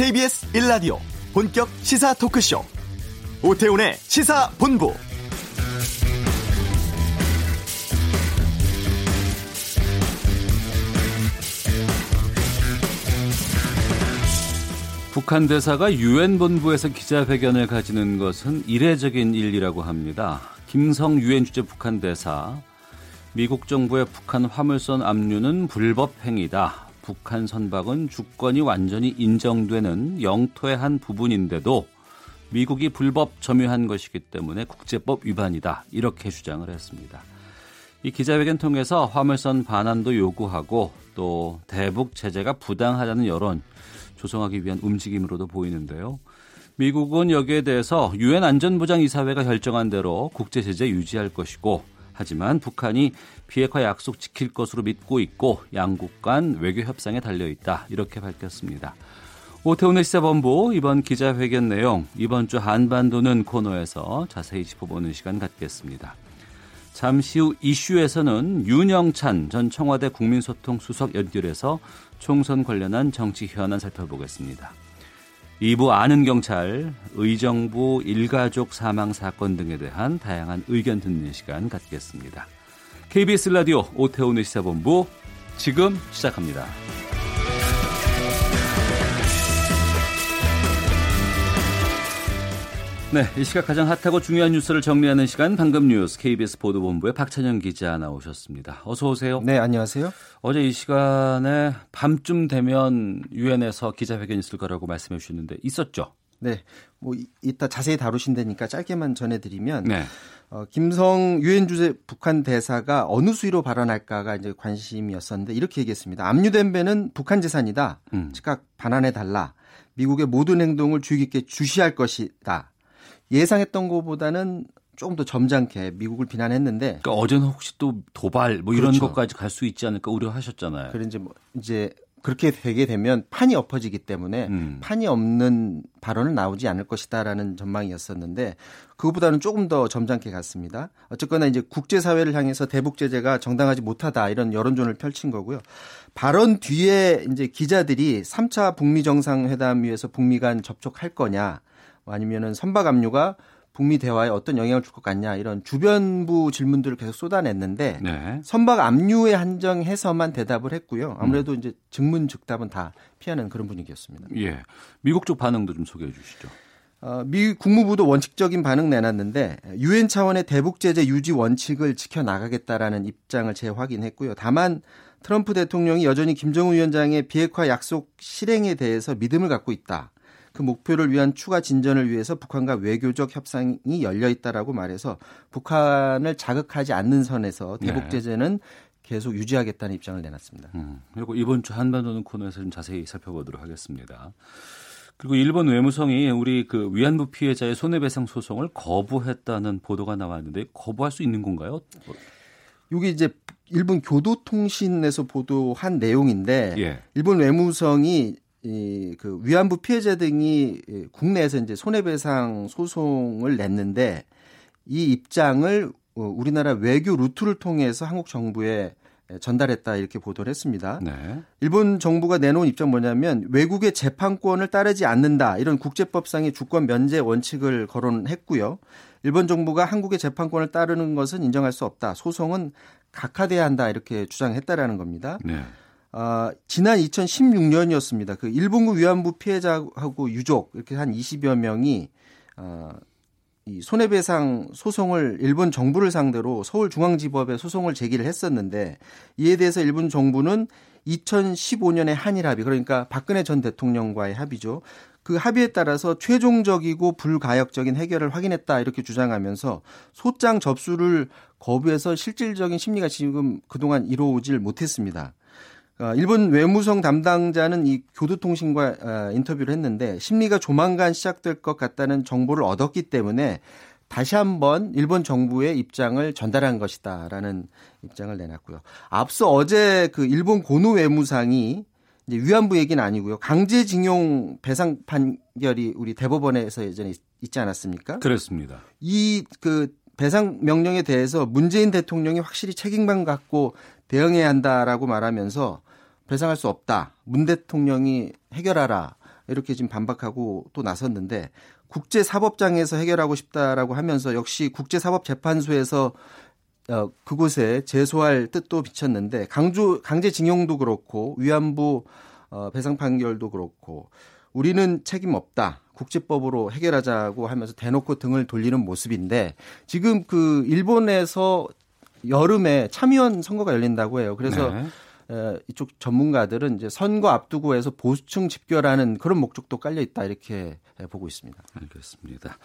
KBS 1라디오 본격 시사 토크쇼 오태훈의 시사본부 북한 대사가 유엔 본부에서 기자회견을 가지는 것은 이례적인 일이라고 합니다. 김성 유엔 주재 북한 대사 미국 정부의 북한 화물선 압류는 불법 행위다. 북한 선박은 주권이 완전히 인정되는 영토의 한 부분인데도 미국이 불법 점유한 것이기 때문에 국제법 위반이다. 이렇게 주장을 했습니다. 이 기자회견 통해서 화물선 반환도 요구하고 또 대북 제재가 부당하다는 여론 조성하기 위한 움직임으로도 보이는데요. 미국은 여기에 대해서 유엔 안전보장 이사회가 결정한 대로 국제 제재 유지할 것이고 하지만 북한이 비핵화 약속 지킬 것으로 믿고 있고 양국 간 외교 협상에 달려 있다. 이렇게 밝혔습니다. 오태훈의 시사본부 이번 기자회견 내용 이번 주 한반도는 코너에서 자세히 짚어보는 시간 갖겠습니다. 잠시 후 이슈에서는 윤영찬 전 청와대 국민소통수석 연결해서 총선 관련한 정치 현안 살펴보겠습니다. 2부 아는 경찰, 의정부 일가족 사망 사건 등에 대한 다양한 의견 듣는 시간 갖겠습니다. KBS 라디오 오태훈의 시사본부 지금 시작합니다. 네, 이 시각 가장 핫하고 중요한 뉴스를 정리하는 시간 방금 뉴스 KBS 보도본부의 박찬영 기자 나오셨습니다. 어서 오세요. 네, 안녕하세요. 어제 이 시간에 밤쯤 되면 유엔에서 기자회견 있을 거라고 말씀해 주셨는데 있었죠? 네, 뭐 이따 자세히 다루신다니까 짧게만 전해드리면 네. 어, 김성 유엔 주재 북한 대사가 어느 수위로 발언할까가 이제 관심이었었는데 이렇게 얘기했습니다. 압류된 배는 북한 재산이다. 음. 즉각 반환해 달라. 미국의 모든 행동을 주의 깊게 주시할 것이다. 예상했던 것보다는 조금 더 점잖게 미국을 비난했는데. 그러니까 어제는 혹시 또 도발 뭐 이런 그렇죠. 것까지 갈 수 있지 않을까 우려하셨잖아요. 그런지 뭐 이제 그렇게 되게 되면 판이 엎어지기 때문에 음. 판이 없는 발언은 나오지 않을 것이다라는 전망이었었는데 그것보다는 조금 더 점잖게 갔습니다. 어쨌거나 이제 국제사회를 향해서 대북 제재가 정당하지 못하다 이런 여론전을 펼친 거고요. 발언 뒤에 이제 기자들이 3차 북미 정상회담 위해서 북미 간 접촉할 거냐 아니면은 선박 압류가 북미 대화에 어떤 영향을 줄 것 같냐 이런 주변부 질문들을 계속 쏟아냈는데 네. 선박 압류에 한정해서만 대답을 했고요. 아무래도 음. 이제 증문즉답은 다 피하는 그런 분위기였습니다. 예, 미국 쪽 반응도 좀 소개해 주시죠. 어, 미 국무부도 원칙적인 반응 내놨는데 유엔 차원의 대북 제재 유지 원칙을 지켜 나가겠다라는 입장을 재확인했고요. 다만 트럼프 대통령이 여전히 김정은 위원장의 비핵화 약속 실행에 대해서 믿음을 갖고 있다. 그 목표를 위한 추가 진전을 위해서 북한과 외교적 협상이 열려 있다라고 말해서 북한을 자극하지 않는 선에서 대북 네. 제재는 네. 계속 유지하겠다는 입장을 내놨습니다. 음, 그리고 이번 주 한반도는 코너에서 좀 자세히 살펴보도록 하겠습니다. 그리고 일본 외무성이 우리 그 위안부 피해자의 손해배상 소송을 거부했다는 보도가 나왔는데 거부할 수 있는 건가요? 이게 이제 일본 교도통신에서 보도한 내용인데 예. 일본 외무성이 이 그 위안부 피해자 등이 국내에서 이제 손해배상 소송을 냈는데 이 입장을 어, 우리나라 외교 루트를 통해서 한국 정부에 전달했다 이렇게 보도를 했습니다. 네. 일본 정부가 내놓은 입장 뭐냐면 외국의 재판권을 따르지 않는다 이런 국제법상의 주권 면제 원칙을 거론했고요. 일본 정부가 한국의 재판권을 따르는 것은 인정할 수 없다. 소송은 각하돼야 한다 이렇게 주장했다라는 겁니다. 네. 어, 지난 2016년이었습니다. 그 일본군 위안부 피해자하고 유족 이렇게 한 20여 명이 어, 이 손해배상 소송을 일본 정부를 상대로 서울중앙지법에 소송을 제기를 했었는데 이에 대해서 일본 정부는 2015년에 한일 합의 그러니까 박근혜 전 대통령과의 합의죠. 그 합의에 따라서 최종적이고 불가역적인 해결을 확인했다 이렇게 주장하면서 소장 접수를 거부해서 실질적인 심리가 지금 그동안 이루어오질 못했습니다. 어, 일본 외무성 담당자는 이 교도통신과 어, 인터뷰를 했는데 심리가 조만간 시작될 것 같다는 정보를 얻었기 때문에 다시 한번 일본 정부의 입장을 전달한 것이다라는 입장을 내놨고요. 앞서 어제 그 일본 고노 외무상이 이제 위안부 얘기는 아니고요. 강제징용 배상 판결이 우리 대법원에서 예전에 있지 않았습니까? 그렇습니다. 이 그 배상 명령에 대해서 문재인 대통령이 확실히 책임만 갖고 대응해야 한다라고 말하면서 배상할 수 없다. 문 대통령이 해결하라. 이렇게 지금 반박하고 또 나섰는데 국제사법장에서 해결하고 싶다라고 하면서 역시 국제사법재판소에서 어, 그곳에 제소할 뜻도 비쳤는데 강조 강제징용도 그렇고 위안부 어, 배상 판결도 그렇고 우리는 책임 없다. 국제법으로 해결하자고 하면서 대놓고 등을 돌리는 모습인데 지금 그 일본에서 여름에 참의원 선거가 열린다고 해요. 그래서 네. 에, 이쪽 전문가들은 이제 선거 앞두고 해서 보수층 집결하는 그런 목적도 깔려 있다 이렇게 보고 있습니다. 알겠습니다.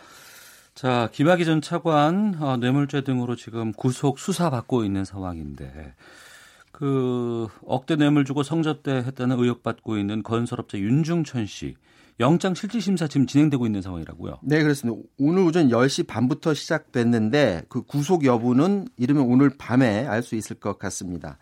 자, 김학의 전 차관 어, 뇌물죄 등으로 지금 구속 수사 받고 있는 상황인데 그 억대 뇌물 주고 성접대 했다는 의혹 받고 있는 건설업자 윤중천 씨 영장 실질 심사 지금 진행되고 있는 상황이라고요. 네, 그렇습니다. 오늘 오전 10시 반부터 시작됐는데 그 구속 여부는 이르면 오늘 밤에 알 수 있을 것 같습니다.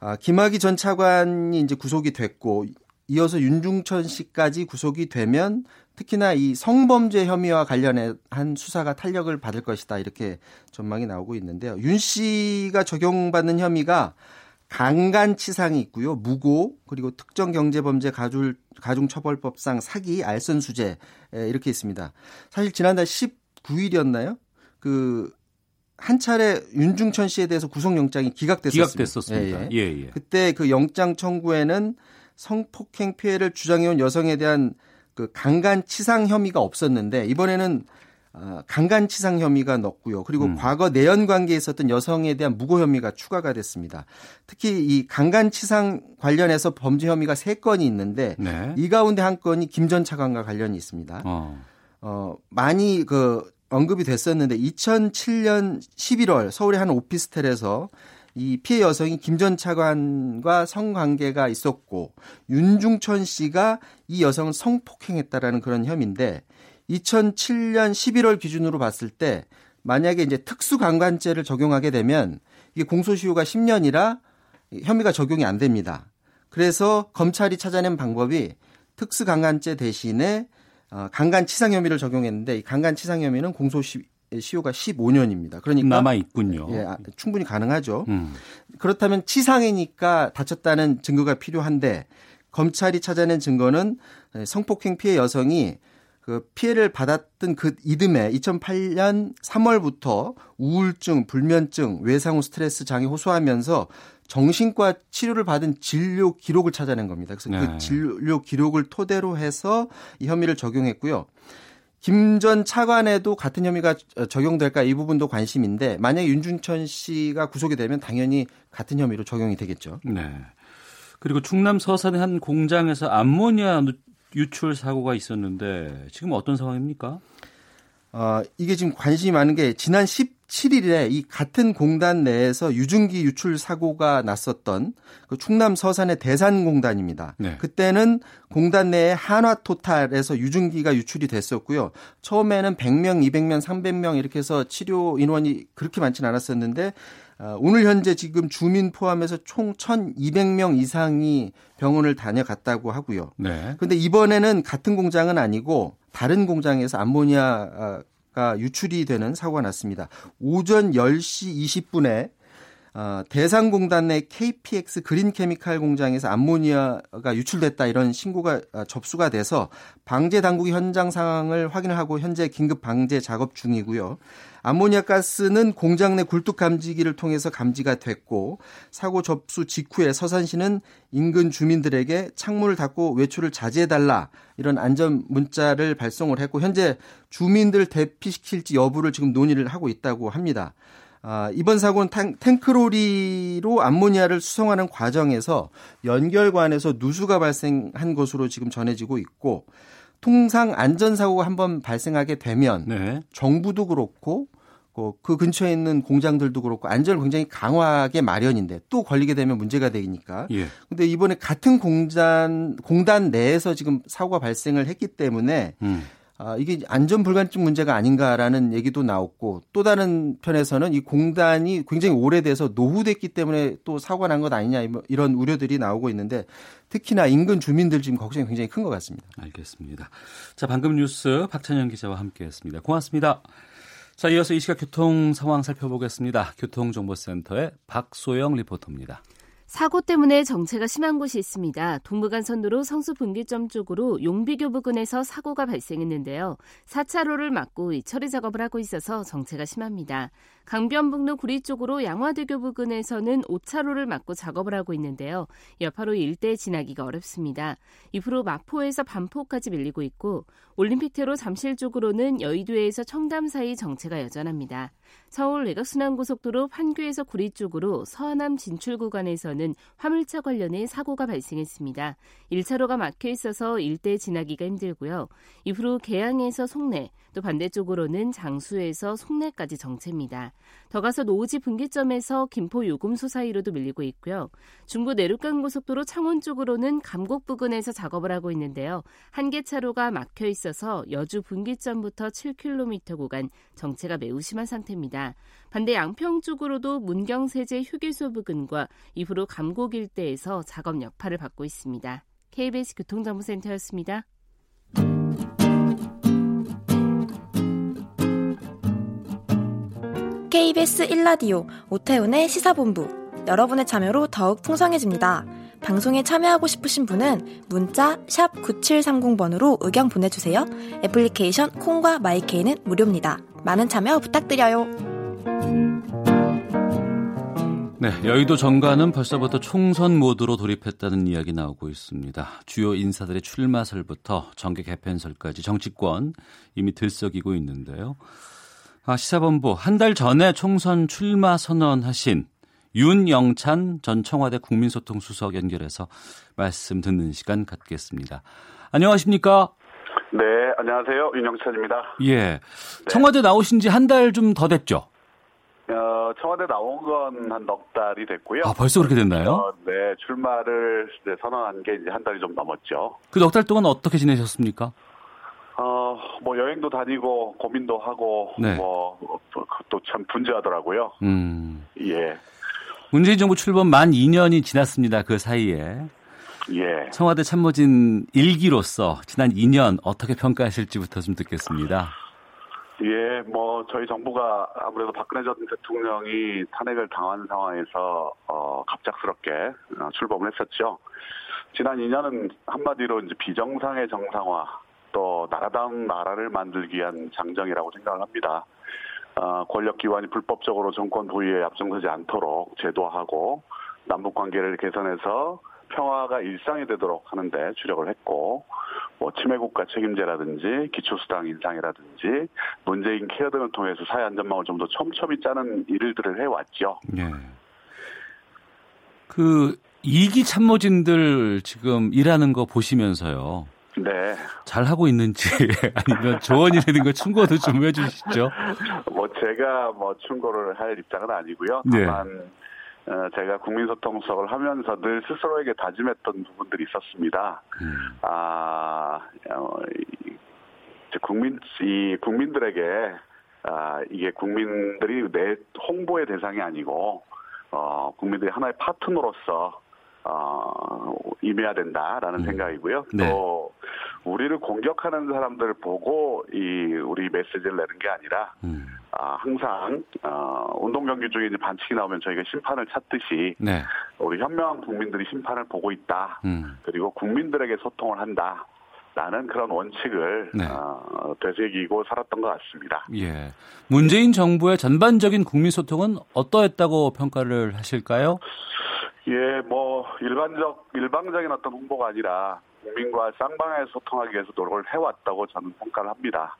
아, 김학의 전 차관이 이제 구속이 됐고 이어서 윤중천 씨까지 구속이 되면 특히나 이 성범죄 혐의와 관련한 수사가 탄력을 받을 것이다 이렇게 전망이 나오고 있는데요. 윤 씨가 적용받는 혐의가 강간치상이 있고요. 무고 그리고 특정 경제범죄 가중, 가중처벌법상 사기, 알선수재 이렇게 있습니다. 사실 지난달 19일이었나요? 그 한 차례 윤중천 씨에 대해서 구속영장이 기각됐었습니다. 기각됐었습니다. 예, 예. 예, 예. 그때 그 영장 청구에는 성폭행 피해를 주장해온 여성에 대한 그 강간치상 혐의가 없었는데 이번에는 어, 강간치상 혐의가 넣고요. 그리고 음. 과거 내연 관계에 있었던 여성에 대한 무고 혐의가 추가가 됐습니다. 특히 이 강간치상 관련해서 범죄 혐의가 세 건이 있는데 네. 이 가운데 한 건이 김 전 차관과 관련이 있습니다. 어. 어, 많이 그 언급이 됐었는데 2007년 11월 서울의 한 오피스텔에서 이 피해 여성이 김 전 차관과 성관계가 있었고 윤중천 씨가 이 여성을 성폭행했다라는 그런 혐의인데 2007년 11월 기준으로 봤을 때 만약에 이제 특수강간죄를 적용하게 되면 이게 공소시효가 10년이라 혐의가 적용이 안 됩니다. 그래서 검찰이 찾아낸 방법이 특수강간죄 대신에 어, 강간치상 혐의를 적용했는데 이 강간치상 혐의는 공소시 시효가 15년입니다. 그러니까 남아 있군요. 예, 아, 충분히 가능하죠. 음. 그렇다면 치상이니까 다쳤다는 증거가 필요한데 검찰이 찾아낸 증거는 성폭행 피해 여성이 그 피해를 받았던 그 이듬해 2008년 3월부터 우울증, 불면증, 외상 후 스트레스 장애 호소하면서 정신과 치료를 받은 진료 기록을 찾아낸 겁니다. 그래서 그 네. 그 진료 기록을 토대로 해서 이 혐의를 적용했고요. 김 전 차관에도 같은 혐의가 적용될까 이 부분도 관심인데 만약에 윤준천 씨가 구속이 되면 당연히 같은 혐의로 적용이 되겠죠. 네. 그리고 충남 서산의 한 공장에서 암모니아 유출 사고가 있었는데 지금 어떤 상황입니까? 어, 이게 지금 관심이 많은 게 지난 17일에 이 같은 공단 내에서 유증기 유출 사고가 났었던 그 충남 서산의 대산공단입니다. 네. 그때는 공단 내에 한화토탈에서 유증기가 유출이 됐었고요. 처음에는 100명, 200명, 300명 이렇게 해서 치료 인원이 그렇게 많지는 않았었는데 어, 오늘 현재 지금 주민 포함해서 총 1,200명 이상이 병원을 다녀갔다고 하고요. 네. 근데 이번에는 같은 공장은 아니고 다른 공장에서 암모니아가 유출이 되는 사고가 났습니다. 오전 10시 20분에 어, 대상공단 내 KPX 그린케미칼 공장에서 암모니아가 유출됐다 이런 신고가 어, 접수가 돼서 방제 당국이 현장 상황을 확인을 하고 현재 긴급 방제 작업 중이고요. 암모니아 가스는 공장 내 굴뚝 감지기를 통해서 감지가 됐고 사고 접수 직후에 서산시는 인근 주민들에게 창문을 닫고 외출을 자제해 달라 이런 안전 문자를 발송을 했고 현재 주민들 대피시킬지 여부를 지금 논의를 하고 있다고 합니다. 아, 이번 사고는 탱, 크로리로 암모니아를 수송하는 과정에서 연결관에서 누수가 발생한 것으로 지금 전해지고 있고 통상 안전사고가 한번 발생하게 되면 네. 정부도 그렇고 그 근처에 있는 공장들도 그렇고 안전을 굉장히 강화하게 마련인데 또 걸리게 되면 문제가 되니까. 예. 근데 이번에 같은 공단 공단 내에서 지금 사고가 발생을 했기 때문에 음. 아, 이게 안전 불감증 문제가 아닌가라는 얘기도 나왔고 또 다른 편에서는 이 공단이 굉장히 오래돼서 노후됐기 때문에 또 사고가 난 것 아니냐 이런 우려들이 나오고 있는데 특히나 인근 주민들 지금 걱정이 굉장히 큰 것 같습니다. 알겠습니다. 자, 방금 뉴스 박찬영 기자와 함께 했습니다. 고맙습니다. 자, 이어서 이 시각 교통 상황 살펴보겠습니다. 교통정보센터의 박소영 리포터입니다. 사고 때문에 정체가 심한 곳이 있습니다. 동부간선도로 성수 분기점 쪽으로 용비교 부근에서 사고가 발생했는데요. 4차로를 막고 처리 작업을 하고 있어서 정체가 심합니다. 강변북로 구리 쪽으로 양화대교 부근에서는 5차로를 막고 작업을 하고 있는데요. 여파로 일대 지나기가 어렵습니다. 이후로 마포에서 반포까지 밀리고 있고 올림픽대로 잠실 쪽으로는 여의도에서 청담 사이 정체가 여전합니다. 서울 외곽순환고속도로 판교에서 구리 쪽으로 서하남 진출 구간에서는 화물차 관련해 사고가 발생했습니다. 1차로가 막혀 있어서 일대 지나기가 힘들고요. 이후로 개항에서 송내, 또 반대쪽으로는 장수에서 송내까지 정체입니다. 더 가서 노지 분기점에서 김포 요금소 사이로도 밀리고 있고요. 중부 내륙간 고속도로 창원 쪽으로는 감곡 부근에서 작업을 하고 있는데요. 한 개 차로가 막혀 있어서 여주 분기점부터 7km 구간 정체가 매우 심한 상태입니다. 반대 양평 쪽으로도 문경세제 휴게소 부근과 이후로 감곡 일대에서 작업 여파를 받고 있습니다. KBS 교통정보센터였습니다. KBS 1라디오 오태훈의 시사본부 여러분의 참여로 더욱 풍성해집니다. 방송에 참여하고 싶으신 분은 문자 9730번으로 의견 보내주세요. 애플리케이션 콩과 마이케이는 무료입니다. 많은 참여 부탁드려요. 네, 여의도 정가는 벌써부터 총선 모드로 돌입했다는 이야기 나오고 있습니다. 주요 인사들의 출마설부터 정계 개편설까지 정치권 이미 들썩이고 있는데요. 아, 시사본부 한 달 전에 총선 출마 선언하신 윤영찬 전 청와대 국민소통수석 연결해서 말씀 듣는 시간 갖겠습니다. 안녕하십니까? 네, 안녕하세요. 윤영찬입니다. 예. 네. 청와대 나오신 지 한 달 좀 더 됐죠? 어, 청와대 나온 건 한 넉 달이 됐고요. 아, 벌써 그렇게 됐나요? 어, 네, 출마를 선언한 게 이제 한 달이 좀 넘었죠. 그 넉 달 동안 어떻게 지내셨습니까? 어, 뭐 여행도 다니고 고민도 하고 네. 뭐또 참 분주하더라고요. 음. 예. 문재인 정부 출범 만 2년이 지났습니다. 그 사이에. 예. 청와대 참모진 일기로서 지난 2년 어떻게 평가하실지부터 좀 듣겠습니다. 예, 뭐 저희 정부가 아무래도 박근혜 전 대통령이 탄핵을 당한 상황에서 어, 갑작스럽게 어, 출범을 했었죠. 지난 2년은 한마디로 이제 비정상의 정상화 또 나라다운 나라를 만들기 위한 장정이라고 생각을 합니다. 어, 권력 기관이 불법적으로 정권 부위에 앞장서지 않도록 제도하고 남북 관계를 개선해서 평화가 일상이 되도록 하는데 주력을 했고 뭐 치매국가 책임제라든지 기초수당 인상이라든지 문재인 케어 등을 통해서 사회 안전망을 좀 더 촘촘히 짜는 일들을 해왔죠. 네. 그 이기 참모진들 지금 일하는 거 보시면서요. 네. 잘 하고 있는지 아니면 조언이라든가 충고도 좀 해주시죠. 뭐 제가 뭐 충고를 할 입장은 아니고요. 네. 다만 네. 어, 제가 국민소통수석을 하면서 늘 스스로에게 다짐했던 부분들이 있었습니다. 음. 아, 어, 국민 이 국민들에게 아, 이게 국민들이 내 홍보의 대상이 아니고 어, 국민들이 하나의 파트너로서 어, 임해야 된다라는 음. 생각이고요. 네. 또 우리를 공격하는 사람들 보고 이 우리 메시지를 내는 게 아니라 음. 아, 항상 어, 운동 경기 중에 이제 반칙이 나오면 저희가 심판을 찾듯이 네. 우리 현명한 국민들이 심판을 보고 있다. 음. 그리고 국민들에게 소통을 한다. 라는 그런 원칙을 네. 어, 되새기고 살았던 것 같습니다. 예. 문재인 정부의 전반적인 국민 소통은 어떠했다고 평가를 하실까요? 예, 뭐 일반적 일방적인 어떤 홍보가 아니라 국민과 쌍방에 소통하기 위해서 노력을 해왔다고 저는 평가를 합니다.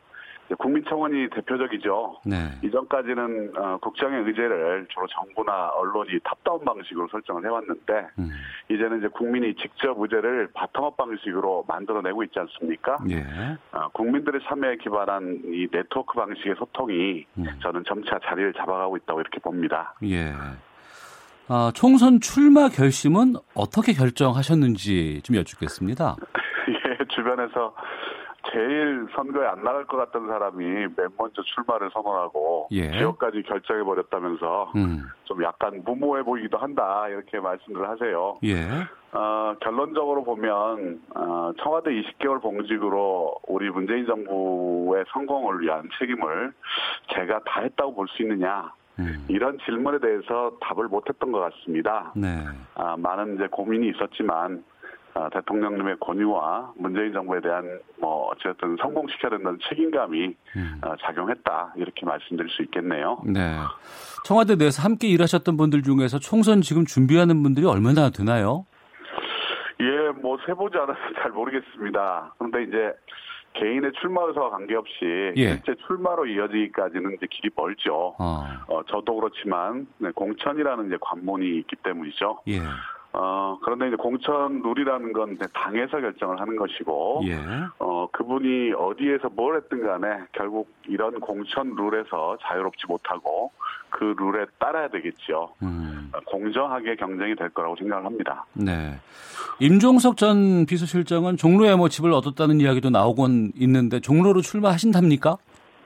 국민청원이 대표적이죠. 네. 이전까지는 어, 국정의 의제를 주로 정부나 언론이 탑다운 방식으로 설정을 해왔는데 음. 이제는 이제 국민이 직접 의제를 bottom-up 방식으로 만들어내고 있지 않습니까? 예. 어, 국민들의 참여에 기반한 이 네트워크 방식의 소통이 음. 저는 점차 자리를 잡아가고 있다고 이렇게 봅니다. 예. 아, 총선 출마 결심은 어떻게 결정하셨는지 좀 여쭙겠습니다. 예, 주변에서 제일 선거에 안 나갈 것 같던 사람이 맨 먼저 출마를 선언하고 예. 지역까지 결정해 버렸다면서 음. 좀 약간 무모해 보이기도 한다 이렇게 말씀을 하세요. 예. 어, 결론적으로 보면 어, 청와대 20개월 봉직으로 우리 문재인 정부의 성공을 위한 책임을 제가 다 했다고 볼 수 있느냐 음. 이런 질문에 대해서 답을 못했던 것 같습니다. 네. 아, 많은 이제 고민이 있었지만 아, 대통령님의 권유와 문재인 정부에 대한 뭐 어쨌든 성공시켜야 된다는 책임감이 음. 아, 작용했다 이렇게 말씀드릴 수 있겠네요. 네. 청와대 내에서 함께 일하셨던 분들 중에서 총선 지금 준비하는 분들이 얼마나 되나요? 예, 뭐 세보지 않아서 잘 모르겠습니다. 그런데 이제 개인의 출마 의사와 관계없이 예. 실제 출마로 이어지기까지는 이제 길이 멀죠. 어. 어 저도 그렇지만 네, 공천이라는 이제 관문이 있기 때문이죠. 예. 어, 그런데 이제 공천 룰이라는 건 당에서 결정을 하는 것이고, 예. 어, 그분이 어디에서 뭘 했든 간에 결국 이런 공천 룰에서 자유롭지 못하고 그 룰에 따라야 되겠죠. 음. 공정하게 경쟁이 될 거라고 생각을 합니다. 네. 임종석 전 비서실장은 종로의 모집을 얻었다는 이야기도 나오곤 있는데 종로로 출마하신답니까?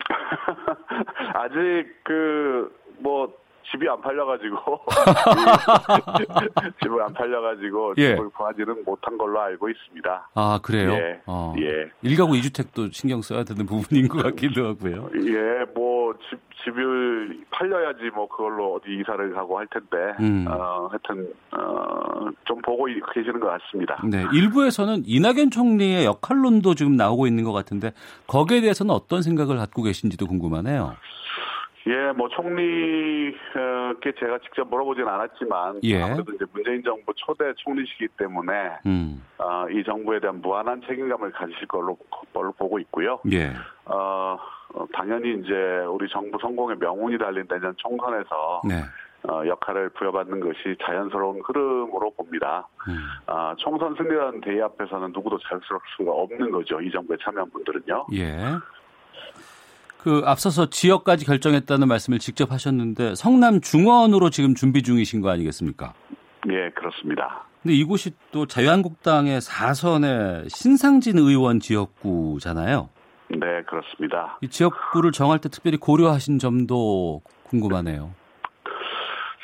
아직 그 뭐 집이 안 팔려가지고 집을 안 팔려가지고 예. 집을 구하지는 못한 걸로 알고 있습니다. 아 그래요? 예. 어. 예. 일가구 이주택도 신경 써야 되는 부분인 것 같기도 하고요. 예, 뭐 집, 집을 팔려야지 뭐 그걸로 어디 이사를 가고 할 텐데 음. 어, 하여튼 어, 좀 보고 계시는 것 같습니다. 네, 일부에서는 이낙연 총리의 역할론도 지금 나오고 있는 것 같은데 거기에 대해서는 어떤 생각을 갖고 계신지도 궁금하네요. 예, 뭐 총리께 제가 직접 물어보진 않았지만 예. 아무래도 이제 문재인 정부 초대 총리시기 때문에 음. 어, 이 정부에 대한 무한한 책임감을 가지실 걸로, 걸로 보고 있고요. 예. 어, 어, 당연히 이제 우리 정부 성공의 명운이 달린 내년 총선에서 네. 어, 역할을 부여받는 것이 자연스러운 흐름으로 봅니다. 음. 어, 총선 승리라는 대의 앞에서는 누구도 자유스러울 수가 없는 거죠. 이 정부에 참여한 분들은요. 예. 그 앞서서 지역까지 결정했다는 말씀을 직접 하셨는데 성남 중원으로 지금 준비 중이신 거 아니겠습니까? 예, 그렇습니다. 근데 이곳이 또 자유한국당의 4선의 신상진 의원 지역구잖아요. 네, 그렇습니다. 이 지역구를 정할 때 특별히 고려하신 점도 궁금하네요.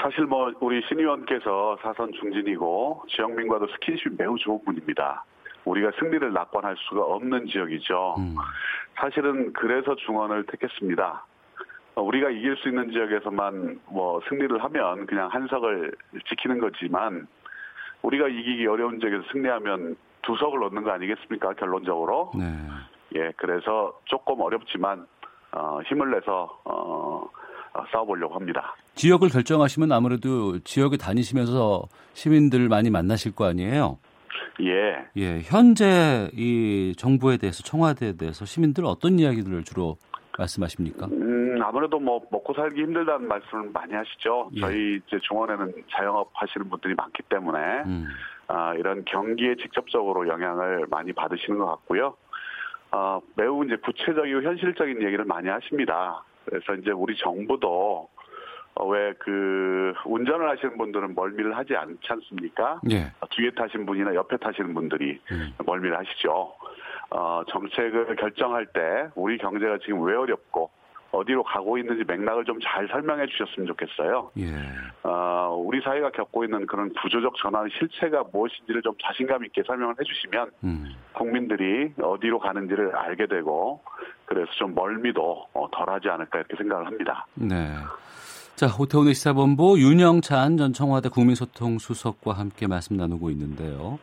사실 뭐 우리 신 의원께서 사선 중진이고 지역민과도 스킨십이 매우 좋은 분입니다. 우리가 승리를 낙관할 수가 없는 지역이죠. 음. 사실은 그래서 중원을 택했습니다. 어, 우리가 이길 수 있는 지역에서만 뭐 승리를 하면 그냥 한석을 지키는 거지만 우리가 이기기 어려운 지역에서 승리하면 두 석을 얻는 거 아니겠습니까? 결론적으로. 네. 예, 그래서 조금 어렵지만 어, 힘을 내서 어, 어, 싸워보려고 합니다. 지역을 결정하시면 아무래도 지역에 다니시면서 시민들 많이 만나실 거 아니에요? 예. 예. 현재 이 정부에 대해서 청와대에 대해서 시민들 어떤 이야기들을 주로 말씀하십니까? 음, 아무래도 뭐 먹고 살기 힘들다는 말씀을 많이 하시죠. 예. 저희 이제 중원에는 자영업 하시는 분들이 많기 때문에 음. 아, 이런 경기에 직접적으로 영향을 많이 받으시는 것 같고요. 아, 매우 이제 구체적이고 현실적인 얘기를 많이 하십니다. 그래서 이제 우리 정부도 어, 왜그 운전을 하시는 분들은 멀미를 하지 않지 않습니까? 예. 뒤에 타신 분이나 옆에 타시는 분들이 음. 멀미를 하시죠. 어, 정책을 결정할 때 우리 경제가 지금 왜 어렵고 어디로 가고 있는지 맥락을 좀 잘 설명해 주셨으면 좋겠어요. 예. 어, 우리 사회가 겪고 있는 그런 구조적 전환의 실체가 무엇인지를 좀 자신감 있게 설명을 해주시면 음. 국민들이 어디로 가는지를 알게 되고 그래서 좀 멀미도 어, 덜하지 않을까 이렇게 생각을 합니다. 네. 자, 오태훈의 시사본부 윤영찬 전 청와대 국민소통수석과 함께 말씀 나누고 있는데요.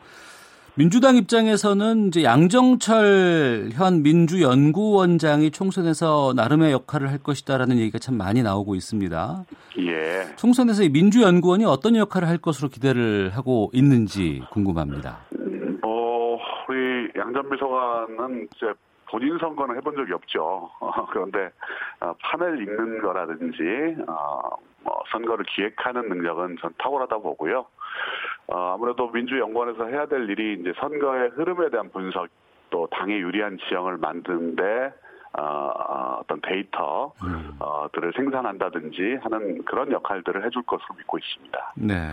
민주당 입장에서는 이제 양정철 현 민주연구원장이 총선에서 나름의 역할을 할 것이다라는 얘기가 참 많이 나오고 있습니다. 예. 총선에서 이 민주연구원이 어떤 역할을 할 것으로 기대를 하고 있는지 궁금합니다. 음, 뭐 우리 양전 비서관은 이제 본인 선거는 해본 적이 없죠. 어, 그런데 어, 판을 읽는 거라든지 어, 뭐 선거를 기획하는 능력은 전 탁월하다 보고요. 어, 아무래도 민주연구원에서 해야 될 일이 이제 선거의 흐름에 대한 분석, 또 당에 유리한 지형을 만드는데 어, 어떤 데이터들을 음. 생산한다든지 하는 그런 역할들을 해줄 것으로 믿고 있습니다. 네.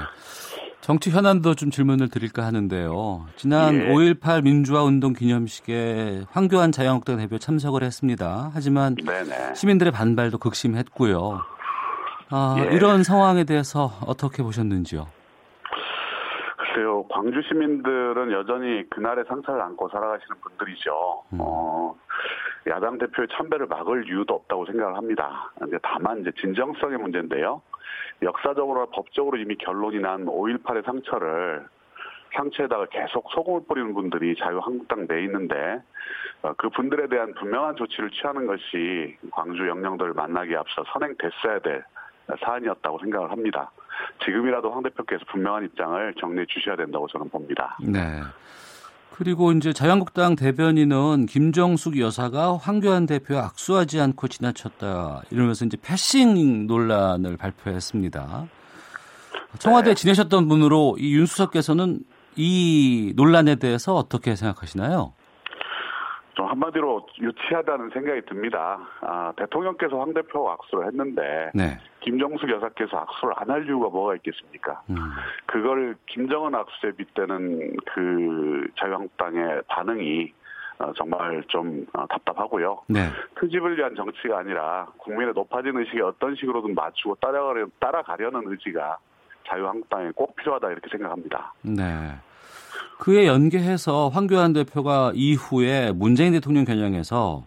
정치 현안도 좀 질문을 드릴까 하는데요. 지난 예. 5.18 민주화 운동 기념식에 황교안 자유한국당 대표 참석을 했습니다. 하지만 네네. 시민들의 반발도 극심했고요. 아, 예. 이런 상황에 대해서 어떻게 보셨는지요? 글쎄요, 광주 시민들은 여전히 그날의 상처를 안고 살아가시는 분들이죠. 음. 어, 야당 대표의 참배를 막을 이유도 없다고 생각을 합니다. 다만 이제 진정성의 문제인데요. 역사적으로 법적으로 이미 결론이 난 5.18의 상처를 상처에다가 계속 소금을 뿌리는 분들이 자유한국당 내에 있는데 어, 그 분들에 대한 분명한 조치를 취하는 것이 광주 영령들을 만나기에 앞서 선행됐어야 될 사안이었다고 생각을 합니다. 지금이라도 황 대표께서 분명한 입장을 정리해 주셔야 된다고 저는 봅니다. 네. 그리고 이제 자유한국당 대변인은 김정숙 여사가 황교안 대표와 악수하지 않고 지나쳤다 이러면서 이제 패싱 논란을 발표했습니다. 청와대 에 네. 지내셨던 분으로 이 윤수석께서는 이 논란에 대해서 어떻게 생각하시나요? 좀 한마디로 유치하다는 생각이 듭니다. 아, 대통령께서 황 대표와 악수를 했는데 네. 김정숙 여사께서 악수를 안 할 이유가 뭐가 있겠습니까? 음. 그걸 김정은 악수에 빗대는 그 자유한국당의 반응이 어, 정말 좀 어, 답답하고요. 네. 트집을 위한 정치가 아니라 국민의 높아진 의식에 어떤 식으로든 맞추고 따라가려, 따라가려는 의지가 자유한국당에 꼭 필요하다 이렇게 생각합니다. 네. 그에 연계해서 황교안 대표가 이후에 문재인 대통령 겨냥해서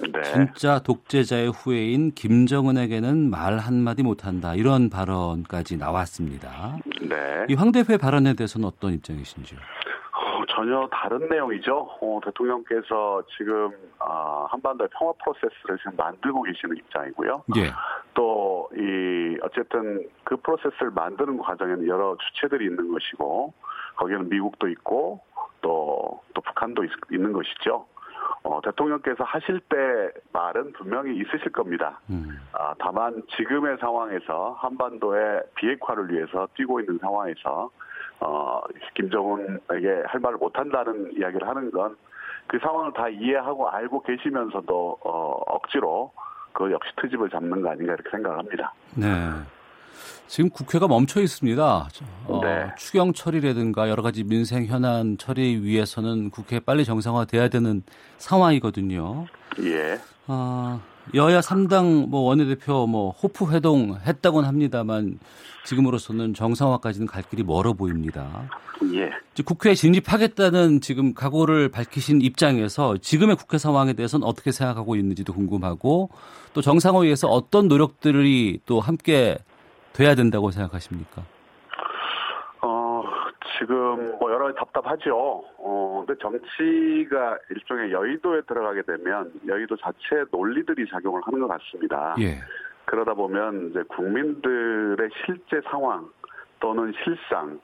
네. 진짜 독재자의 후예인 김정은에게는 말 한마디 못한다 이런 발언까지 나왔습니다. 네. 이 황 대표의 발언에 대해서는 어떤 입장이신지요? 어, 전혀 다른 내용이죠. 어, 대통령께서 지금 어, 한반도의 평화 프로세스를 지금 만들고 계시는 입장이고요. 예. 또이 어쨌든 그 프로세스를 만드는 과정에는 여러 주체들이 있는 것이고 거기에는 미국도 있고 또, 또 북한도 있, 는 것이죠. 어, 대통령께서 하실 때 말은 분명히 있으실 겁니다. 음. 아, 다만 지금의 상황에서 한반도의 비핵화를 위해서 뛰고 있는 상황에서 어, 김정은에게 할 말을 못한다는 이야기를 하는 건 그 상황을 다 이해하고 알고 계시면서도 어, 억지로 그 역시 트집을 잡는 거 아닌가 이렇게 생각을 합니다. 네. 지금 국회가 멈춰 있습니다. 어, 네. 추경 처리라든가 여러 가지 민생 현안 처리 위해서는 국회 빨리 정상화돼야 되는 상황이거든요. 예. 어, 여야 3당 뭐 원내대표 뭐 호프 회동 했다곤 합니다만 지금으로서는 정상화까지는 갈 길이 멀어 보입니다. 예. 국회에 진입하겠다는 지금 각오를 밝히신 입장에서 지금의 국회 상황에 대해서는 어떻게 생각하고 있는지도 궁금하고 또 정상화에 위해서 어떤 노력들이 또 함께 돼야 된다고 생각하십니까? 어, 지금 뭐 여러 가지 답답하죠. 어, 근데 정치가 일종의 여의도에 들어가게 되면 여의도 자체의 논리들이 작용을 하는 것 같습니다. 예. 그러다 보면 이제 국민들의 실제 상황 또는 실상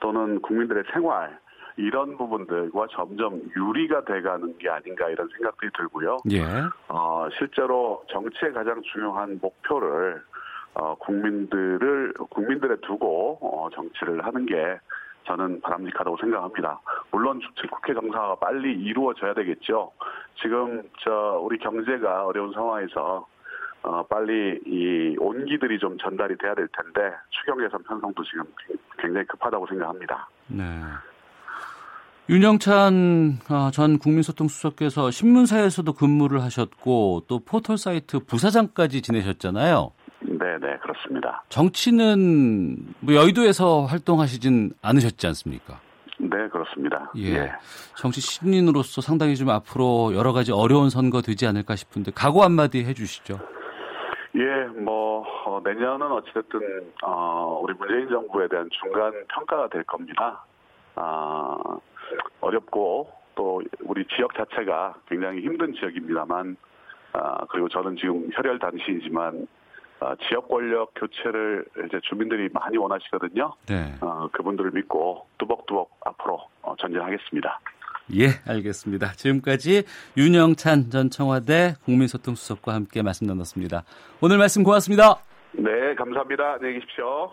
또는 국민들의 생활 이런 부분들과 점점 유리가 돼가는 게 아닌가 이런 생각들이 들고요. 예. 어, 실제로 정치의 가장 중요한 목표를 어, 국민들을 국민들에 두고 어, 정치를 하는 게 저는 바람직하다고 생각합니다. 물론 국회 정상화가 빨리 이루어져야 되겠죠. 지금 저 우리 경제가 어려운 상황에서 어, 빨리 이 온기들이 좀 전달이 돼야 될 텐데 추경 예산 편성도 지금 굉장히 급하다고 생각합니다. 네. 윤영찬 어, 전 국민소통수석께서 신문사에서도 근무를 하셨고 또 포털 사이트 부사장까지 지내셨잖아요. 네, 네, 그렇습니다. 정치는 뭐 여의도에서 활동하시진 않으셨지 않습니까? 네, 그렇습니다. 예. 예. 정치 신인으로서 상당히 좀 앞으로 여러 가지 어려운 선거 되지 않을까 싶은데 각오 한마디 해주시죠. 예, 뭐 어, 내년은 어찌됐든 어, 우리 문재인 정부에 대한 중간 평가가 될 겁니다. 아, 어렵고 또 우리 지역 자체가 굉장히 힘든 지역입니다만 아, 그리고 저는 지금 혈혈 단신이지만 어, 지역 권력 교체를 이제 주민들이 많이 원하시거든요. 네. 어, 그분들을 믿고 뚜벅뚜벅 앞으로 어, 전진하겠습니다. 예, 알겠습니다. 지금까지 윤영찬 전 청와대 국민소통수석과 함께 말씀 나눴습니다. 오늘 말씀 고맙습니다. 네, 감사합니다. 안녕히 계십시오.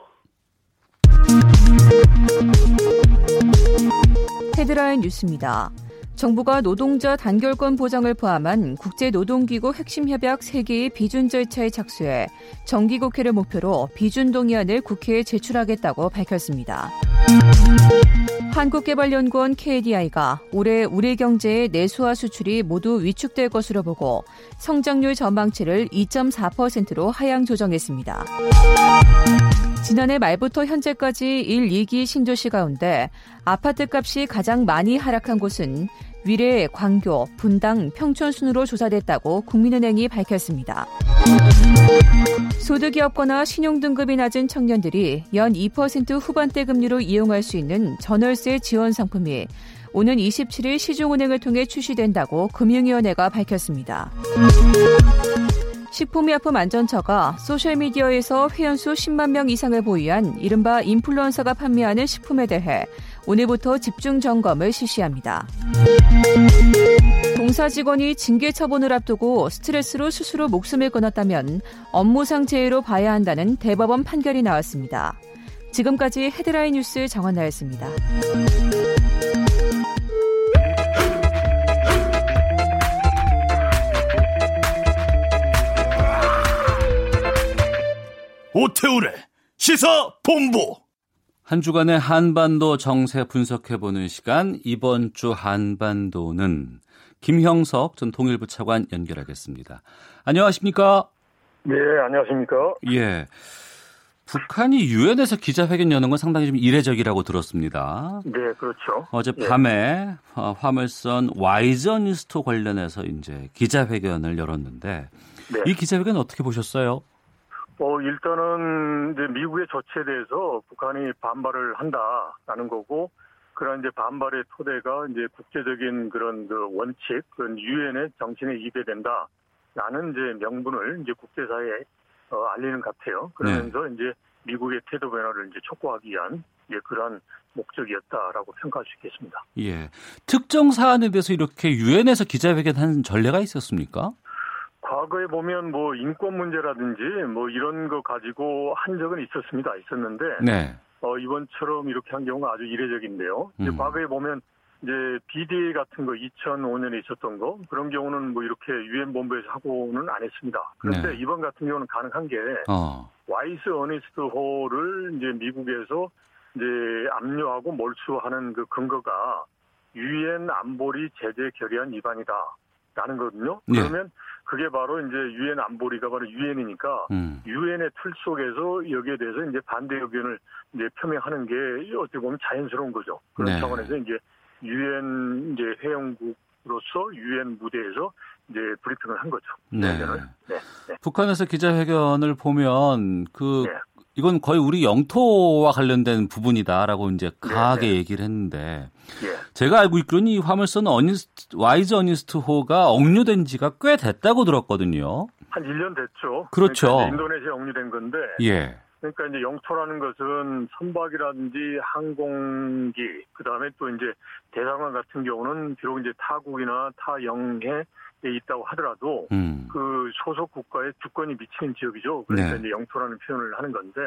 헤드라인 뉴스입니다. 정부가 노동자 단결권 보장을 포함한 국제노동기구 핵심 협약 3개의 비준 절차에 착수해 정기국회를 목표로 비준 동의안을 국회에 제출하겠다고 밝혔습니다. 한국개발연구원 KDI가 올해 우리 경제의 내수와 수출이 모두 위축될 것으로 보고 성장률 전망치를 2.4%로 하향 조정했습니다. 지난해 말부터 현재까지 1, 2기 신조시 가운데 아파트 값이 가장 많이 하락한 곳은 위례, 광교, 분당, 평촌 순으로 조사됐다고 국민은행이 밝혔습니다. 소득이 없거나 신용등급이 낮은 청년들이 연 2% 후반대 금리로 이용할 수 있는 전월세 지원 상품이 오는 27일 시중은행을 통해 출시된다고 금융위원회가 밝혔습니다. 식품의약품안전처가 소셜미디어에서 회원수 10만 명 이상을 보유한 이른바 인플루언서가 판매하는 식품에 대해 오늘부터 집중 점검을 실시합니다. 동사 직원이 징계 처분을 앞두고 스트레스로 스스로 목숨을 끊었다면 업무상 재해로 봐야 한다는 대법원 판결이 나왔습니다. 지금까지 헤드라인 뉴스 정원나였습니다. 오태우래 시사 본부. 한 주간의 한반도 정세 분석해보는 시간 이번 주 한반도는 김형석 전 통일부 차관 연결하겠습니다. 안녕하십니까? 네, 안녕하십니까? 예. 북한이 유엔에서 기자회견 여는 건 상당히 좀 이례적이라고 들었습니다. 네, 그렇죠. 어제 밤에 예. 화물선 와이저니스트 관련해서 이제 기자회견을 열었는데 네. 이 기자회견 어떻게 보셨어요? 어, 일단은 이제 미국의 조치에 대해서 북한이 반발을 한다라는 거고, 그런 이제 반발의 토대가 이제 국제적인 그런 그 원칙, 그런 유엔의 정신에 입배된다 라는 이제 명분을 이제 국제사회에 어, 알리는 것 같아요. 그러면서 네. 이제 미국의 태도 변화를 이제 촉구하기 위한 이제 그러한 목적이었다라고 평가할 수 있겠습니다. 예. 특정 사안에 대해서 이렇게 유엔에서 기자회견한 전례가 있었습니까? 과거에 보면 뭐 인권 문제라든지 뭐 이런 거 가지고 한 적은 있었습니다. 있었는데 네. 어, 이번처럼 이렇게 한 경우가 아주 이례적인데요. 음. 과거에 보면 이제 BDA 같은 거 2005년에 있었던 거 그런 경우는 뭐 이렇게 유엔 본부에서 하고는 안 했습니다. 그런데 네. 이번 같은 경우는 가능한 게 어. 와이스 어니스트 호를 이제 미국에서 이제 압류하고 몰수하는 그 근거가 유엔 안보리 제재 결의안 위반이다 라는 거거든요. 네. 그러면 그게 바로 이제 유엔 안보리가 바로 유엔이니까 유엔의 음. 틀 속에서 여기에 대해서 이제 반대 의견을 이제 표명하는 게 어떻게 보면 자연스러운 거죠. 그런 네. 차원에서 이제 유엔 이제 회원국으로서 유엔 무대에서 이제 브리핑을 한 거죠. 네. 네. 네. 북한에서 기자회견을 보면 그 네. 이건 거의 우리 영토와 관련된 부분이다라고 이제 강하게 네, 네. 얘기를 했는데 예. 제가 알고 있기로는 이 화물선 어니스트, 와이즈 어니스트호가 억류된 지가 꽤 됐다고 들었거든요. 한 1년 됐죠. 그렇죠. 그러니까 인도네시아 억류된 건데. 예. 그러니까 이제 영토라는 것은 선박이라든지 항공기, 그 다음에 또 이제 대사관 같은 경우는 비록 이제 타국이나 타영해에 있다고 하더라도 음. 그 소속 국가의 주권이 미치는 지역이죠. 그러니까 네. 이제 영토라는 표현을 하는 건데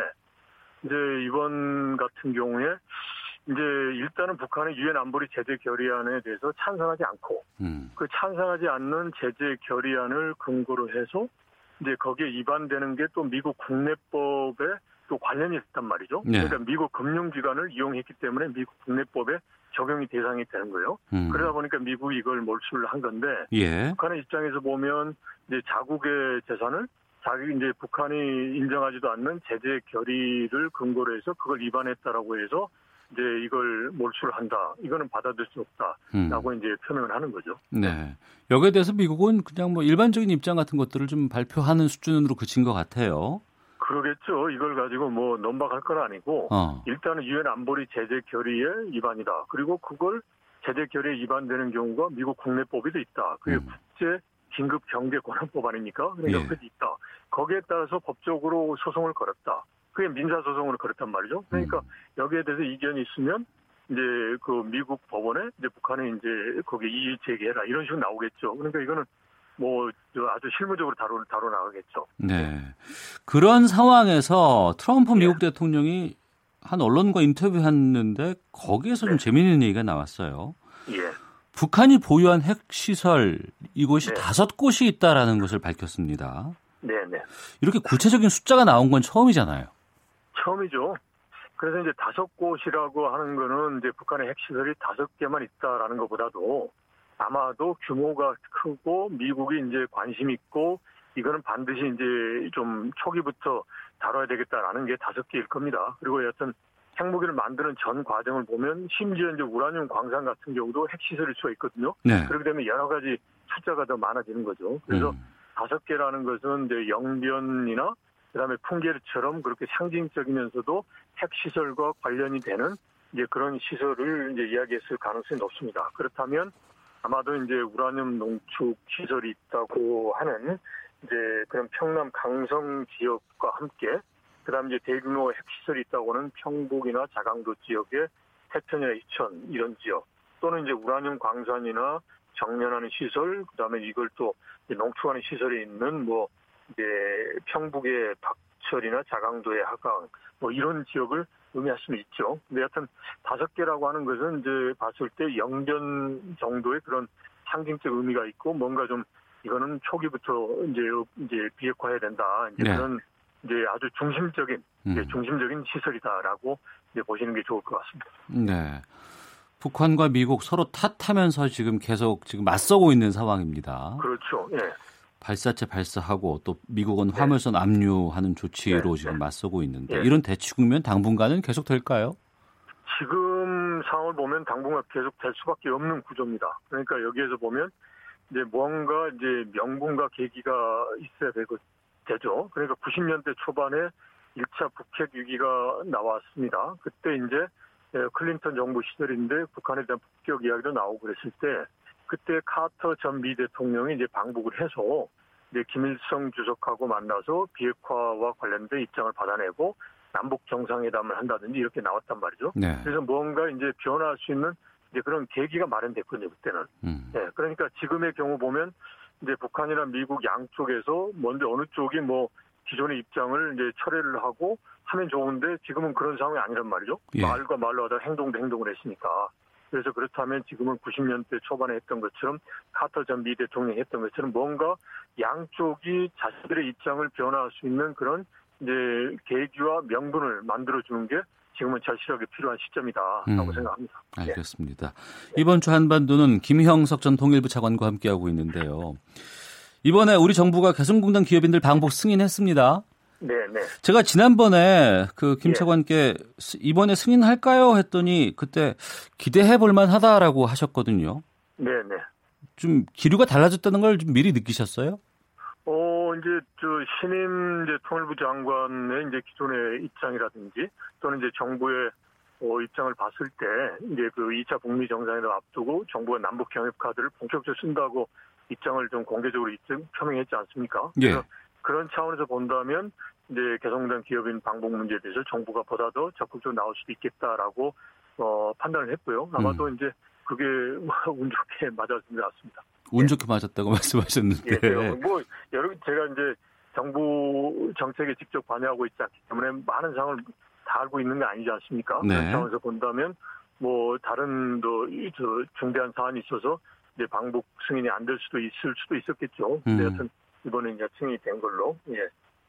이제 이번 같은 경우에 이제 일단은 북한의 유엔 안보리 제재 결의안에 대해서 찬성하지 않고 음. 그 찬성하지 않는 제재 결의안을 근거로 해서 이제 거기에 위반되는 게 또 미국 국내법에 또 관련이 있단 말이죠. 네. 그러니까 미국 금융기관을 이용했기 때문에 미국 국내법에 적용이 대상이 되는 거예요. 음. 그러다 보니까 미국이 이걸 몰수를 한 건데 예. 북한의 입장에서 보면 이제 자국의 재산을 자기 이제 북한이 인정하지도 않는 제재 결의를 근거로 해서 그걸 위반했다라고 해서 이제 이걸 몰수를 한다. 이거는 받아들일 수 없다라고 음. 이제 표명을 하는 거죠. 네. 여기에 대해서 미국은 그냥 뭐 일반적인 입장 같은 것들을 좀 발표하는 수준으로 그친 것 같아요. 그러겠죠. 이걸 가지고 뭐 넘박할 건 아니고 어. 일단은 유엔 안보리 제재 결의의 위반이다. 그리고 그걸 제재 결의에 위반되는 경우가 미국 국내법에도 있다. 그게 음. 국제 긴급 경제 권한법 아닙니까? 그러니까 예. 그게 있다. 거기에 따라서 법적으로 소송을 걸었다. 그게 민사 소송으로 그렇단 말이죠. 그러니까 음. 여기에 대해서 이견이 있으면 이제 그 미국 법원에 이제 북한에 이제 거기 이의 제기해라 이런 식으로 나오겠죠. 그러니까 이거는 뭐 아주 실무적으로 다루 다뤄 나가겠죠. 네. 그런 상황에서 트럼프 네. 미국 네. 대통령이 한 언론과 인터뷰했는데 거기에서 네. 좀 재미있는 얘기가 나왔어요. 예. 북한이 보유한 핵 시설 이곳이 네. 다섯 곳이 있다라는 것을 밝혔습니다. 네, 네. 이렇게 구체적인 숫자가 나온 건 처음이잖아요. 처음이죠. 그래서 이제 다섯 곳이라고 하는 거는 이제 북한의 핵시설이 다섯 개만 있다라는 것보다도 아마도 규모가 크고 미국이 이제 관심 있고 이거는 반드시 이제 좀 초기부터 다뤄야 되겠다라는 게 다섯 개일 겁니다. 그리고 여튼 핵무기를 만드는 전 과정을 보면 심지어 이제 우라늄 광산 같은 경우도 핵시설일 수가 있거든요. 네. 그렇게 되면 여러 가지 숫자가 더 많아지는 거죠. 그래서 음. 다섯 개라는 것은 이제 영변이나 그다음에 풍계처럼 그렇게 상징적이면서도 핵시설과 관련이 되는 이제 그런 시설을 이제 이야기했을 가능성이 높습니다. 그렇다면 아마도 이제 우라늄 농축 시설이 있다고 하는 이제 그런 평남 강성 지역과 함께 그다음 이제 대규모 핵시설이 있다고는 평북이나 자강도 지역의 태천이나 이천 이런 지역 또는 이제 우라늄 광산이나 정련하는 시설 그다음에 이걸 또 농축하는 시설이 있는 뭐 이제 평북의 박철이나 자강도의 하강 뭐 이런 지역을 의미할 수는 있죠. 근데 하여튼 다섯 개라고 하는 것은 이제 봤을 때 영변 정도의 그런 상징적 의미가 있고 뭔가 좀 이거는 초기부터 이제 이제 비핵화해야 된다. 이제 네. 그런 이제 아주 중심적인 이제 음. 중심적인 시설이다라고 이제 보시는 게 좋을 것 같습니다. 네. 북한과 미국 서로 탓하면서 지금 계속 지금 맞서고 있는 상황입니다. 그렇죠. 예. 발사체 발사하고 또 미국은 네. 화물선 압류하는 조치로 네. 지금 네. 맞서고 있는데 네. 이런 대치 국면 당분간은 계속 될까요? 지금 상황을 보면 당분간 계속 될 수밖에 없는 구조입니다. 그러니까 여기에서 보면 이제 뭔가 이제 명분과 계기가 있어야 되고 되죠. 그러니까 90년대 초반에 1차 북핵 위기가 나왔습니다. 그때 이제 클린턴 정부 시절인데 북한에 대한 북격 이야기도 나오고 그랬을 때 그때 카터 전 미 대통령이 이제 방북을 해서 이제 김일성 주석하고 만나서 비핵화와 관련된 입장을 받아내고 남북 정상회담을 한다든지 이렇게 나왔단 말이죠. 네. 그래서 뭔가 이제 변화할 수 있는 이제 그런 계기가 마련됐거든요, 그때는. 음. 네, 그러니까 지금의 경우 보면 이제 북한이나 미국 양쪽에서 먼저 어느 쪽이 뭐 기존의 입장을 이제 철회를 하고 하면 좋은데 지금은 그런 상황이 아니란 말이죠. 예. 말과 말로 하다 행동도 행동을 했으니까. 그래서 그렇다면 지금은 90년대 초반에 했던 것처럼 카터 전 미 대통령이 했던 것처럼 뭔가 양쪽이 자신들의 입장을 변화할 수 있는 그런 이제 계기와 명분을 만들어주는 게 지금은 절실하게 필요한 시점이다라고 음, 생각합니다. 알겠습니다. 네. 이번 주 한반도는 김형석 전 통일부 차관과 함께하고 있는데요. 이번에 우리 정부가 개성공단 기업인들 방북 승인했습니다. 네, 네. 제가 지난번에 그김 예. 차관께 이번에 승인할까요 했더니 그때 기대해 볼 만하다라고 하셨거든요. 네, 네. 좀 기류가 달라졌다는 걸 좀 미리 느끼셨어요? 어, 이제 저 신임 이제 통일부 장관의 이제 기존의 입장이라든지 또는 이제 정부의 어, 입장을 봤을 때 이제 그 2차 북미 정상회담 앞두고 정부가 남북 경협 카드를 본격적으로 쓴다고 입장을 좀 공개적으로 입증 표명했지 않습니까? 예. 그런 차원에서 본다면 이제 개성공단 기업인 방북 문제에 대해서 정부가 보다 더 적극적으로 나올 수도 있겠다라고 어, 판단을 했고요. 아마도 음. 이제 그게 운 좋게 맞았는 것 같습니다. 운 좋게 맞았다고 말씀하셨는데. 예, 뭐 여러 제가 이제 정부 정책에 직접 관여하고 있지 않기 때문에 많은 상황을 다 알고 있는 게 아니지 않습니까? 네. 그런 차원에서 본다면 뭐 다른 또 중대한 사안이 있어서 이제 방북 승인이 안 될 수도 있을 수도 있었겠죠. 근데 음. 여튼 이번에 이제 승인이 된 걸로 예,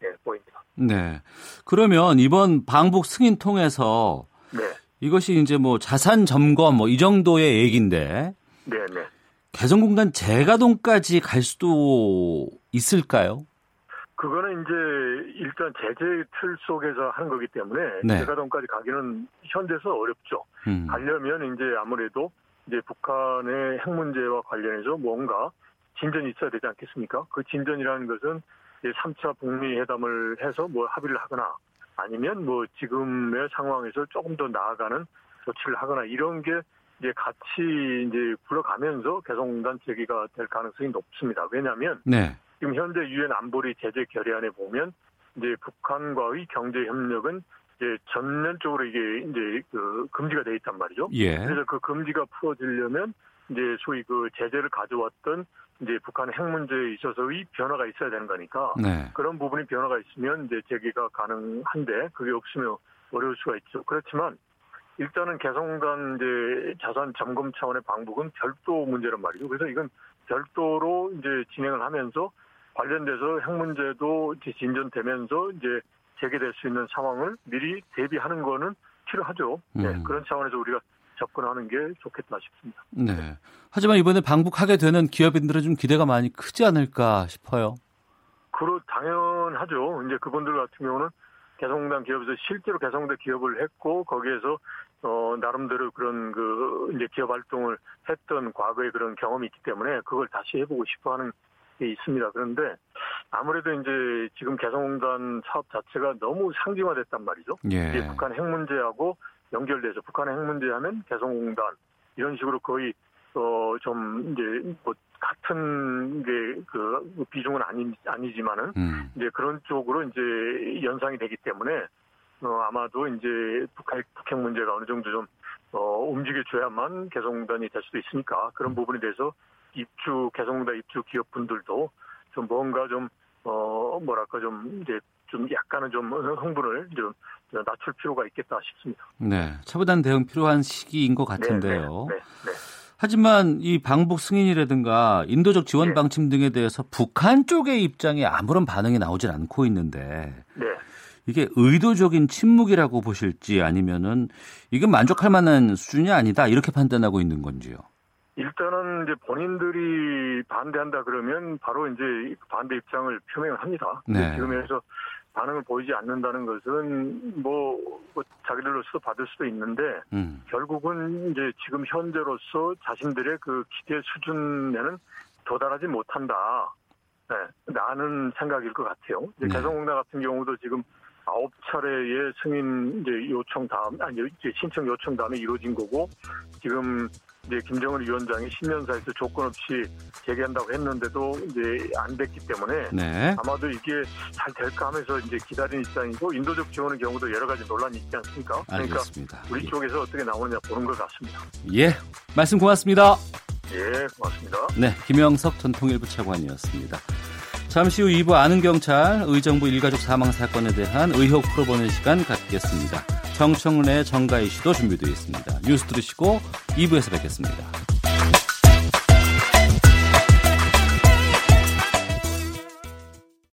예, 보입니다. 네. 그러면 이번 방북 승인 통해서 네. 이것이 이제 뭐 자산 점검 뭐 이 정도의 얘기인데 네, 네. 개성공단 재가동까지 갈 수도 있을까요? 그거는 이제 일단 제재 틀 속에서 하는 거기 때문에 네. 재가동까지 가기는 현재서 어렵죠. 음. 가려면 이제 아무래도 이제 북한의 핵 문제와 관련해서 뭔가 진전이 있어야 되지 않겠습니까? 그 진전이라는 것은 이제 3차 북미 회담을 해서 뭐 합의를 하거나 아니면 뭐 지금의 상황에서 조금 더 나아가는 조치를 하거나 이런 게 이제 같이 이제 굴러가면서 개성공단 제기가 될 가능성이 높습니다. 왜냐하면 네. 지금 현재 유엔 안보리 제재 결의안에 보면 이제 북한과의 경제 협력은 이제 전면적으로 이게 이제 그 금지가 돼 있단 말이죠. 예. 그래서 그 금지가 풀어지려면 이제 소위 그 제재를 가져왔던 이제 북한의 핵 문제에 있어서의 변화가 있어야 되는 거니까 네. 그런 부분이 변화가 있으면 이제 재개가 가능한데 그게 없으면 어려울 수가 있죠. 그렇지만 일단은 개성공단 이제 자산 점검 차원의 방북은 별도 문제란 말이죠. 그래서 이건 별도로 이제 진행을 하면서 관련돼서 핵 문제도 이제 진전되면서 이제 재개될 수 있는 상황을 미리 대비하는 거는 필요하죠. 네, 음. 그런 차원에서 우리가 접근하는 게 좋겠다 싶습니다. 네. 하지만 이번에 방북하게 되는 기업인들은 좀 기대가 많이 크지 않을까 싶어요. 그렇 당연하죠. 이제 그분들 같은 경우는 개성공단 기업에서 실제로 개성공단 기업을 했고 거기에서 어 나름대로 그런 그 이제 기업 활동을 했던 과거의 그런 경험이 있기 때문에 그걸 다시 해보고 싶어하는 게 있습니다. 그런데 아무래도 이제 지금 개성공단 사업 자체가 너무 상징화됐단 말이죠. 예. 북한 핵 문제하고 연결돼서 북한의 핵 문제 하면 개성공단 이런 식으로 거의 어 좀 이제 뭐 같은 게 그 비중은 아니 아니지만은 음. 이제 그런 쪽으로 이제 연상이 되기 때문에 어 아마도 이제 북핵 북핵 문제가 어느 정도 좀 어, 움직여줘야만 개성공단이 될 수도 있으니까 그런 음. 부분에 대해서 입주 개성공단 입주 기업분들도 좀 뭔가 좀 어 뭐랄까 좀 이제 좀 약간은 좀 흥분을 좀 낮출 필요가 있겠다 싶습니다. 네, 차분한 대응 필요한 시기인 것 같은데요. 네, 네, 네, 네. 하지만 이 방북 승인이라든가 인도적 지원 네. 방침 등에 대해서 북한 쪽의 입장에 아무런 반응이 나오질 않고 있는데 네. 이게 의도적인 침묵이라고 보실지 아니면은 이게 만족할 만한 수준이 아니다 이렇게 판단하고 있는 건지요? 일단은 이제 본인들이 반대한다 그러면 바로 이제 반대 입장을 표명을 합니다. 네. 지금에서 반응을 보이지 않는다는 것은 뭐, 뭐 자기들로서 받을 수도 있는데 음. 결국은 이제 지금 현재로서 자신들의 그 기대 수준에는 도달하지 못한다. 네, 라는 생각일 것 같아요. 네. 개성공단 같은 경우도 지금 아홉 차례의 승인 이제 요청 다음 아니 이제 신청 요청 다음에 이루어진 거고 지금 이제 김정은 위원장이 신년사에서 조건 없이 재개한다고 했는데도 이제 안 됐기 때문에 네. 아마도 이게 잘 될까 하면서 이제 기다리는 입장이고 인도적 지원의 경우도 여러 가지 논란이 있지 않습니까? 그러니까 알겠습니다. 우리 예. 쪽에서 어떻게 나오느냐 보는 것 같습니다. 예, 말씀 고맙습니다. 예, 고맙습니다. 네, 김영석 전 통일부 차관이었습니다. 잠시 후 2부 아는 경찰 의정부 일가족 사망 사건에 대한 의혹 풀어보는 시간 갖겠습니다. 정청래 정가희 씨도 준비되어 있습니다. 뉴스 들으시고 2부에서 뵙겠습니다.